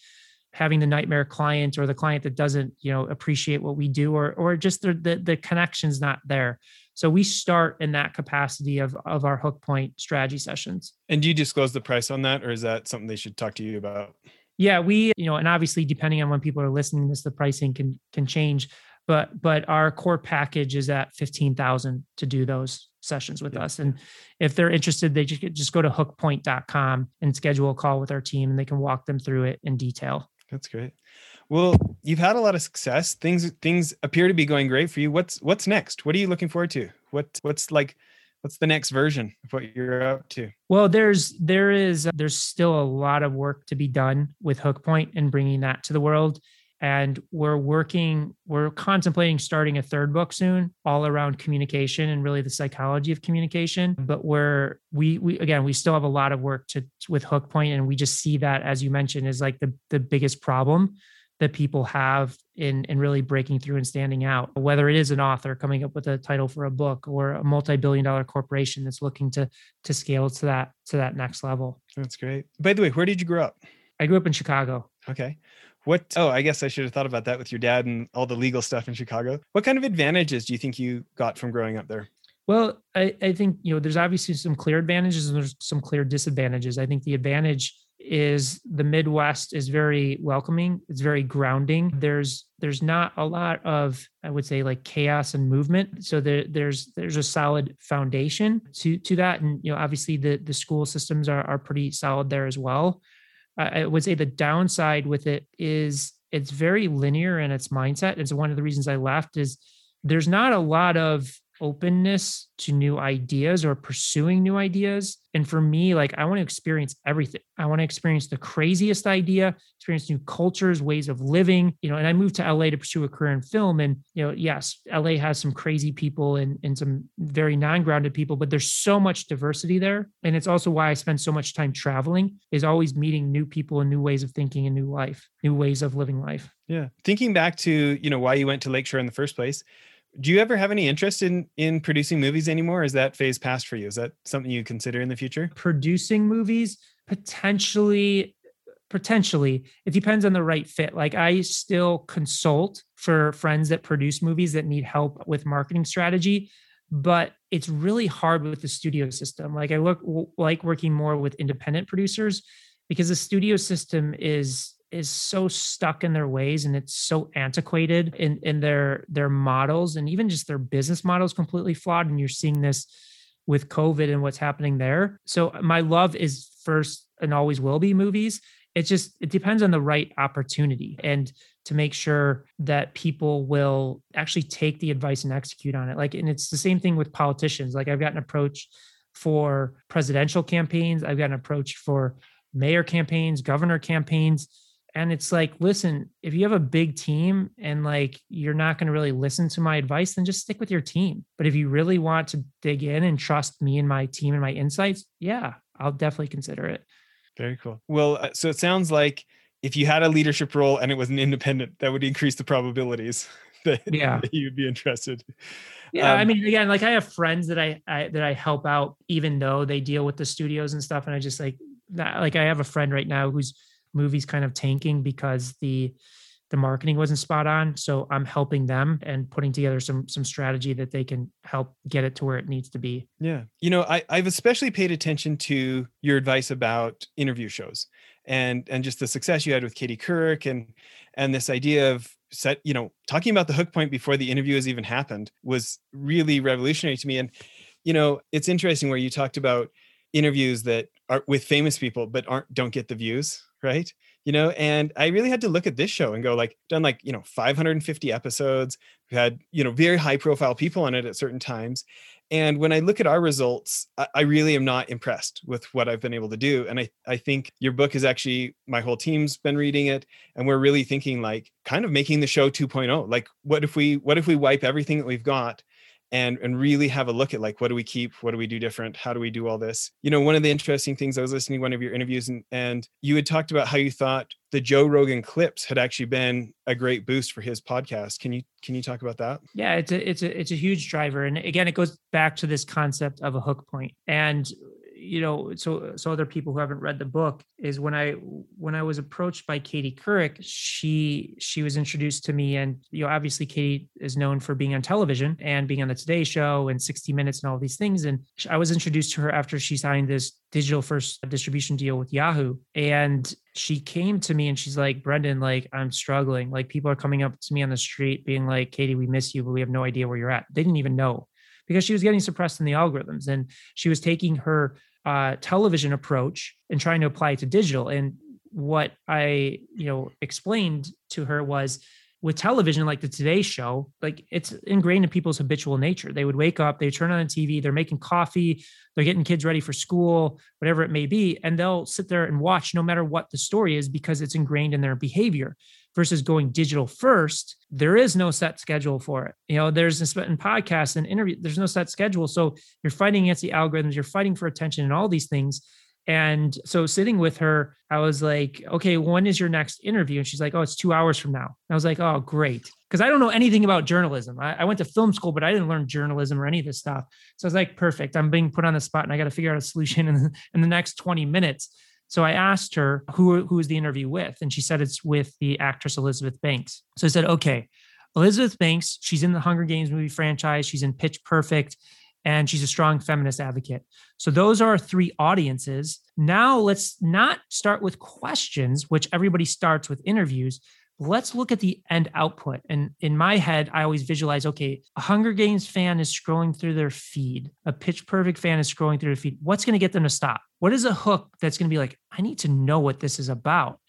having the nightmare client or the client that doesn't you know appreciate what we do or or just the the, the connection's not there. So we start in that capacity of of our hook point strategy sessions. And do you disclose the price on that, or is that something they should talk to you about? Yeah, we, you know, and obviously depending on when people are listening this, the pricing can can change. But but our core package is at fifteen thousand to do those sessions with yeah. us. And if they're interested, they just just go to hookpoint.com and schedule a call with our team and they can walk them through it in detail. That's great. Well, you've had a lot of success. Things things appear to be going great for you. What's what's next? What are you looking forward to? What what's like what's the next version of what you're up to? Well there's there is there's still a lot of work to be done with hookpoint and bringing that to the world. And we're working we're contemplating starting a third book soon all around communication and really the psychology of communication. But we're we we again we still have a lot of work to with hookpoint and we just see that as you mentioned is like the the biggest problem that people have in in really breaking through and standing out whether it is an author coming up with a title for a book or a multi-billion dollar corporation that's looking to to scale to that to that next level. That's great. By the way where did you grow up? I grew up in chicago. Okay. What oh i guess i should have thought about that with your dad and all the legal stuff in chicago. What kind of advantages do you think you got from growing up there? Well I, I think you know there's obviously some clear advantages and there's some clear disadvantages. I think the advantage is the midwest is very welcoming it's very grounding. There's there's not a lot of i would say like chaos and movement. So there, there's there's a solid foundation to to that. And you know obviously the the school systems are, are pretty solid there as well. I would say the downside with it is it's very linear in its mindset. It's one of the reasons i left is there's not a lot of openness to new ideas or pursuing new ideas. And for me, like I want to experience everything. I want to experience the craziest idea, experience new cultures, ways of living, you know, and I moved to LA to pursue a career in film. And, you know, yes, LA has some crazy people and, and some very non-grounded people, but there's so much diversity there. And it's also why I spend so much time traveling is always meeting new people and new ways of thinking and new life, new ways of living life. Yeah. Thinking back to, you know, why you went to Lakeshore in the first place do you ever have any interest in in producing movies anymore? Is that phase past for you? Is that something you consider in the future? Producing movies? Potentially potentially it depends on the right fit. Like i still consult for friends that produce movies that need help with marketing strategy but it's really hard with the studio system. Like i look like working more with independent producers because the studio system is is so stuck in their ways and it's so antiquated in in their their models and even just their business models completely flawed. And you're seeing this with covid and what's happening there. So my love is first and always will be movies. It just it depends on the right opportunity and to make sure that people will actually take the advice and execute on it. Like and it's the same thing with politicians. Like i've got an approach for presidential campaigns. I've got an approach for mayor campaigns governor campaigns and it's like listen if you have a big team and like you're not going to really listen to my advice then just stick with your team but if you really want to dig in and trust me and my team and my insights yeah i'll definitely consider it very cool. Well, uh, so it sounds like if you had a leadership role and it was an independent, that would increase the probabilities that, yeah. that you'd be interested. Yeah, um, I mean, again, like I have friends that I, I, that I help out, even though they deal with the studios and stuff, and I just like that. Like I have a friend right now whose movie's kind of tanking because the the marketing wasn't spot on. So I'm helping them and putting together some some strategy that they can help get it to where it needs to be. Yeah. You know, I, I've especially paid attention to your advice about interview shows and and just the success you had with Katie Couric and and this idea of set, you know, talking about the hook point before the interview has even happened was really revolutionary to me. And, you know, it's interesting where you talked about interviews that are with famous people but aren't don't get the views, right? you know and i really had to look at this show and go like done like you know 550 episodes we had you know very high profile people on it at certain times and when i look at our results I, really am not impressed with what i've been able to do and i i think your book is actually my whole team's been reading it and we're really thinking like kind of making the show 2.0 like what if we what if we wipe everything that we've got and and really have a look at like what do we keep? What do we do different? How do we do all this? You know one of the interesting things i was listening to one of your interviews and and you had talked about how you thought the joe rogan clips had actually been a great boost for his podcast. Can you can you talk about that? Yeah it's a it's a it's a huge driver and again it goes back to this concept of a hook point. And you know, so so other people who haven't read the book is when I when I was approached by Katie Couric, she she was introduced to me, and you know, obviously Katie is known for being on television and being on the Today Show and 60 Minutes and all these things. And I was introduced to her after she signed this digital first distribution deal with Yahoo, and she came to me and she's like, Brendan, like I'm struggling. Like people are coming up to me on the street being like, Katie, we miss you, but we have no idea where you're at. They didn't even know because she was getting suppressed in the algorithms and she was taking her uh, television approach and trying to apply it to digital. And what I, you know, explained to her was with television, like the Today Show, like it's ingrained in people's habitual nature. They would wake up, they turn on the TV, they're making coffee, they're getting kids ready for school, whatever it may be, and they'll sit there and watch no matter what the story is because it's ingrained in their behavior versus going digital first, there is no set schedule for it. You know, there's in podcasts and interview, there's no set schedule. So you're fighting against the algorithms, you're fighting for attention and all these things. And so sitting with her, I was like, okay, when is your next interview? And she's like, oh, it's two hours from now. And I was like, oh, great. Because I don't know anything about journalism. I, I, went to film school, but I didn't learn journalism or any of this stuff. So I was like, perfect. I'm being put on the spot and I got to figure out a solution in, in the next 20 minutes. So I asked her who who is the interview with, and she said it's with the actress Elizabeth Banks. So I said, okay, Elizabeth Banks, she's in the Hunger Games movie franchise, she's in Pitch Perfect, and she's a strong feminist advocate. So those are our three audiences. Now let's not start with questions, which everybody starts with interviews let's look at the end output. And in my head, I always visualize okay, a Hunger Games fan is scrolling through their feed, a Pitch Perfect fan is scrolling through their feed. What's going to get them to stop? What is a hook that's going to be like, I need to know what this is about?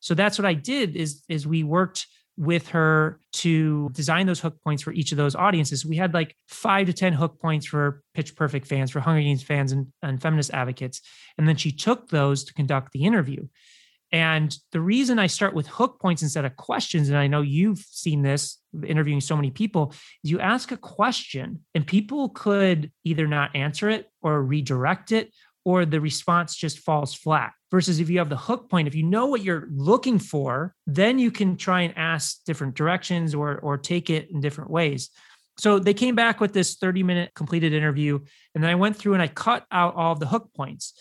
So that's what I did is, is we worked with her to design those hook points for each of those audiences. We had like five to 10 hook points for Pitch Perfect fans, for Hunger Games fans, and, and feminist advocates. And then she took those to conduct the interview. And the reason I start with hook points instead of questions, and I know you've seen this interviewing so many people, you ask a question and people could either not answer it or redirect it, or the response just falls flat. Versus if you have the hook point, if you know what you're looking for, then you can try and ask different directions or, or take it in different ways. So they came back with this 30 minute completed interview. And then I went through and I cut out all of the hook points.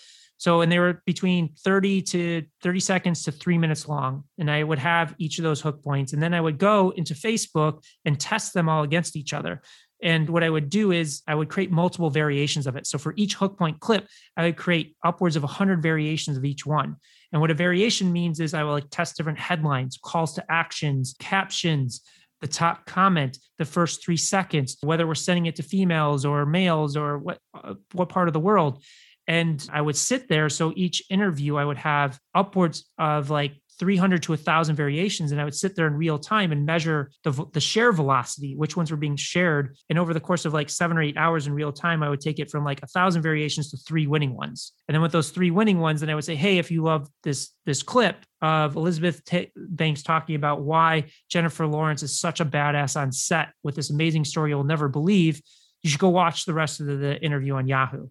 So, and they were between 30 to 30 seconds to three minutes long. And I would have each of those hook points. And then I would go into Facebook and test them all against each other. And what I would do is I would create multiple variations of it. So for each hook point clip, I would create upwards of 100 variations of each one. And what a variation means is I will like test different headlines, calls to actions, captions, the top comment, the first three seconds, whether we're sending it to females or males or what uh, what part of the world. And I would sit there. So each interview, I would have upwards of like 300 to 1000 variations and i would sit there in real time and measure the, the share velocity which ones were being shared. And over the course of like seven or eight hours in real time i would take it from like a thousand variations to three winning ones. And then with those three winning ones then i would say hey if you love this this clip of elizabeth T- banks talking about why jennifer lawrence is such a badass on set with this amazing story you'll never believe you should go watch the rest of the, the interview on yahoo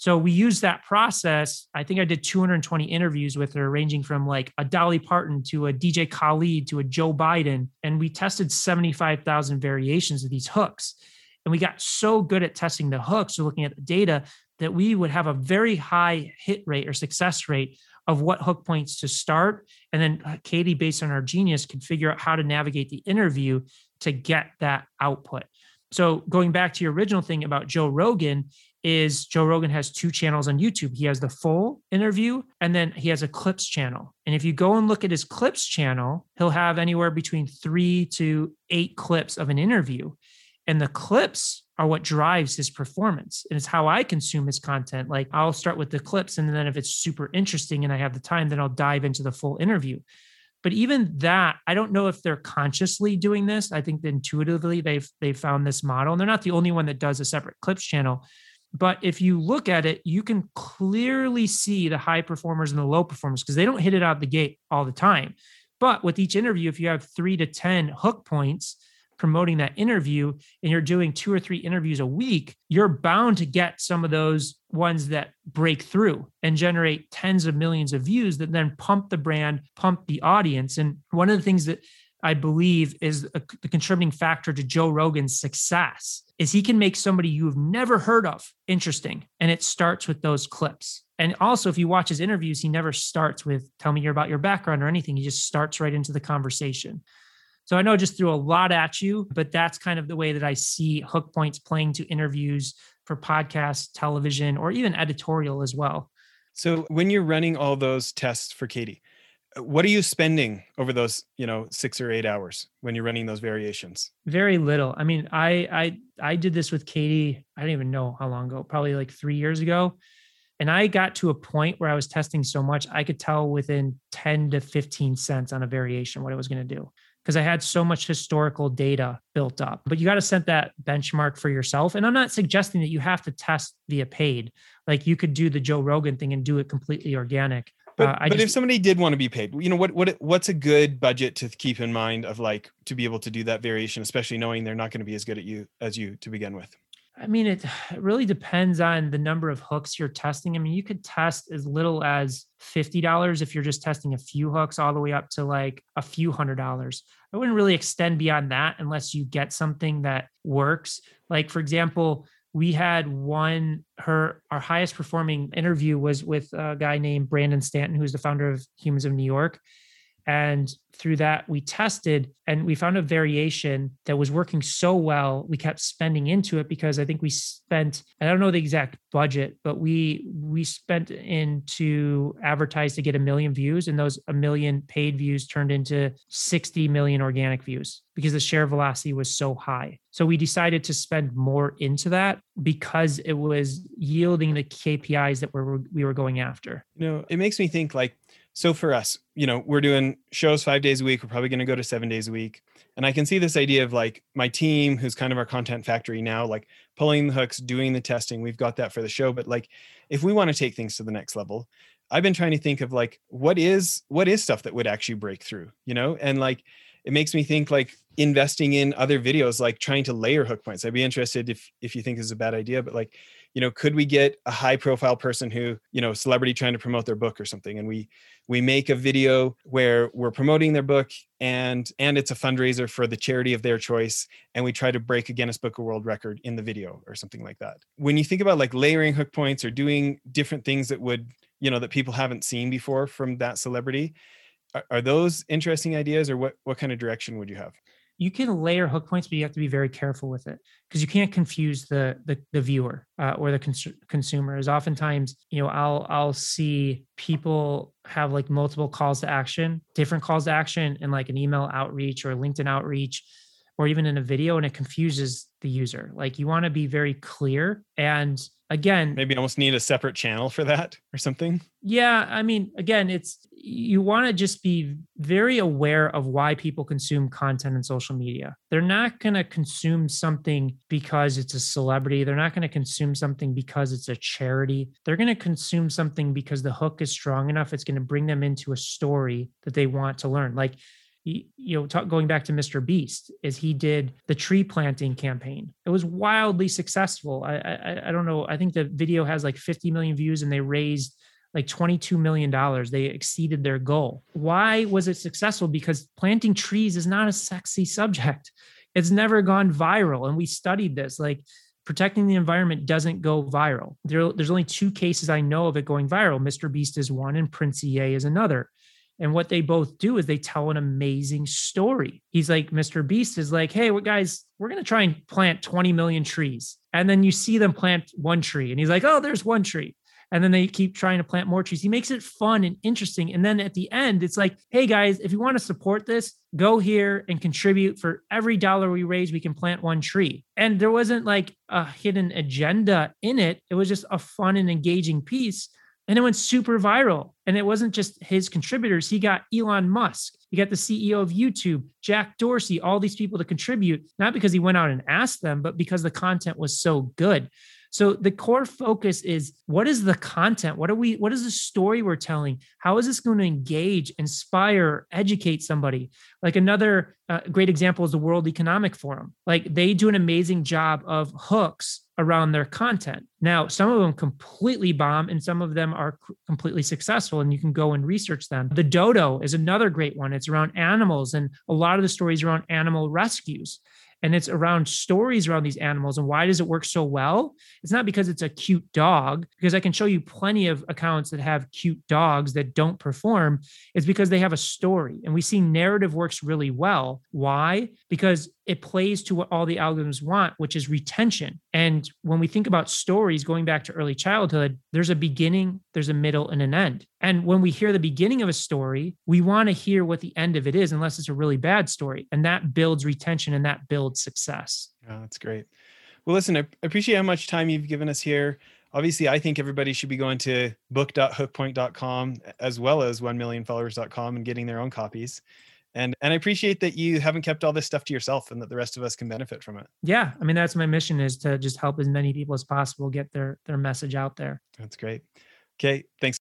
so we used that process. I think I did 220 interviews with her, ranging from like a Dolly Parton to a DJ Khaled to a Joe Biden. And we tested 75,000 variations of these hooks. And we got so good at testing the hooks or looking at the data that we would have a very high hit rate or success rate of what hook points to start. And then uh, Katie, based on our genius, could figure out how to navigate the interview to get that output. So going back to your original thing about Joe Rogan, is Joe Rogan has two channels on YouTube. He has the full interview and then he has a clips channel. And if you go and look at his clips channel, he'll have anywhere between three to eight clips of an interview. And the clips are what drives his performance. And it's how I consume his content. Like I'll start with the clips. And then if it's super interesting and I have the time, then I'll dive into the full interview. But even that, I don't know if they're consciously doing this. I think intuitively they've they've found this model. And they're not the only one that does a separate clips channel but if you look at it, you can clearly see the high performers and the low performers because they don't hit it out the gate all the time. But with each interview, if you have three to 10 hook points promoting that interview and you're doing two or three interviews a week, you're bound to get some of those ones that break through and generate tens of millions of views that then pump the brand, pump the audience. And one of the things that I believe is a, the contributing factor to Joe Rogan's success is he can make somebody you've never heard of interesting. And it starts with those clips. And also, if you watch his interviews, he never starts with tell me about your background or anything. He just starts right into the conversation. So I know I just threw a lot at you, but that's kind of the way that I see hook points playing to interviews for podcasts, television, or even editorial as well. So when you're running all those tests for Katie, what are you spending over those you know six or eight hours when you're running those variations? Very little. I mean i i i did this with katie i don't even know how long ago probably like three years ago and i got to a point where i was testing so much i could tell within 10 to 15 cents on a variation what i was going to do because i had so much historical data built up. But you got to set that benchmark for yourself and i'm not suggesting that you have to test via paid. Like you could do the joe rogan thing and do it completely organic but, uh, but just, if somebody did want to be paid, you know what what what's a good budget to keep in mind of like to be able to do that variation, especially knowing they're not going to be as good at you as you to begin with. I mean, it, it really depends on the number of hooks you're testing. I mean, you could test as little as $50 if you're just testing a few hooks, all the way up to like a few hundred dollars. I wouldn't really extend beyond that unless you get something that works. Like, for example, we had one her our highest performing interview was with a guy named brandon stanton who's the founder of humans of new york and through that, we tested and we found a variation that was working so well. We kept spending into it because I think we spent, I don't know the exact budget, but we we spent into advertise to get a million views, and those a million paid views turned into 60 million organic views because the share velocity was so high. So we decided to spend more into that because it was yielding the KPIs that we were we were going after. You know, it makes me think like so for us you know we're doing shows five days a week. We're probably going to go to seven days a week. And i can see this idea of like my team who's kind of our content factory now like pulling the hooks doing the testing. We've got that for the show. But like if we want to take things to the next level i've been trying to think of like what is what is stuff that would actually break through you know? And like it makes me think like investing in other videos like trying to layer hook points. I'd be interested if if you think this is a bad idea but like you know could we get a high profile person who you know celebrity trying to promote their book or something? And we we make a video where we're promoting their book and and it's a fundraiser for the charity of their choice and we try to break a guinness book of world record in the video or something like that. When you think about like layering hook points or doing different things that would you know that people haven't seen before from that celebrity are, are those interesting ideas or what what kind of direction would you have you can layer hook points, but you have to be very careful with it because you can't confuse the the, the viewer uh, or the cons- consumer. Is oftentimes, you know, I'll I'll see people have like multiple calls to action, different calls to action, in like an email outreach or LinkedIn outreach, or even in a video, and it confuses the user. Like you want to be very clear and again maybe almost need a separate channel for that or something? Yeah i mean again it's you want to just be very aware of why people consume content in social media. They're not going to consume something because it's a celebrity. They're not going to consume something because it's a charity. They're going to consume something because the hook is strong enough it's going to bring them into a story that they want to learn. Like you know talk, going back to mr beast is he did the tree planting campaign. It was wildly successful. I, I i don't know i think the video has like 50 million views and they raised like 22 million dollars. They exceeded their goal. Why was it successful? Because planting trees is not a sexy subject. It's never gone viral and we studied this. Like protecting the environment doesn't go viral. There, there's only two cases i know of it going viral. Mr beast is one and prince ea is another and what they both do is they tell an amazing story. He's like, Mr. Beast is like, hey, what guys, we're going to try and plant 20 million trees. And then you see them plant one tree. And he's like, oh, there's one tree. And then they keep trying to plant more trees. He makes it fun and interesting. And then at the end, it's like, hey guys, if you want to support this, go here and contribute. For every dollar we raise, we can plant one tree. And there wasn't like a hidden agenda in it. It was just a fun and engaging piece and it went super viral. And it wasn't just his contributors. He got Elon Musk, he got the CEO of YouTube, Jack Dorsey, all these people to contribute, not because he went out and asked them, but because the content was so good. So the core focus is what is the content? What are we, what is the story we're telling? How is this going to engage, inspire, educate somebody? Like another uh, great example is the World Economic Forum. Like they do an amazing job of hooks around their content. Now, some of them completely bomb and some of them are completely successful, and you can go and research them. The Dodo is another great one. It's around animals, and a lot of the stories around animal rescues and it's around stories around these animals and why does it work so well? It's not because it's a cute dog because i can show you plenty of accounts that have cute dogs that don't perform. It's because they have a story and we see narrative works really well. Why? Because it plays to what all the algorithms want, which is retention. And when we think about stories going back to early childhood, there's a beginning, there's a middle, and an end. And when we hear the beginning of a story, we want to hear what the end of it is, unless it's a really bad story. And that builds retention and that builds success. Yeah, that's great. Well, listen, I appreciate how much time you've given us here. Obviously, I think everybody should be going to book.hookpoint.com as well as 1millionfollowers.com and getting their own copies and and i appreciate that you haven't kept all this stuff to yourself and that the rest of us can benefit from it. Yeah i mean that's my mission is to just help as many people as possible get their their message out there. That's great. Okay thanks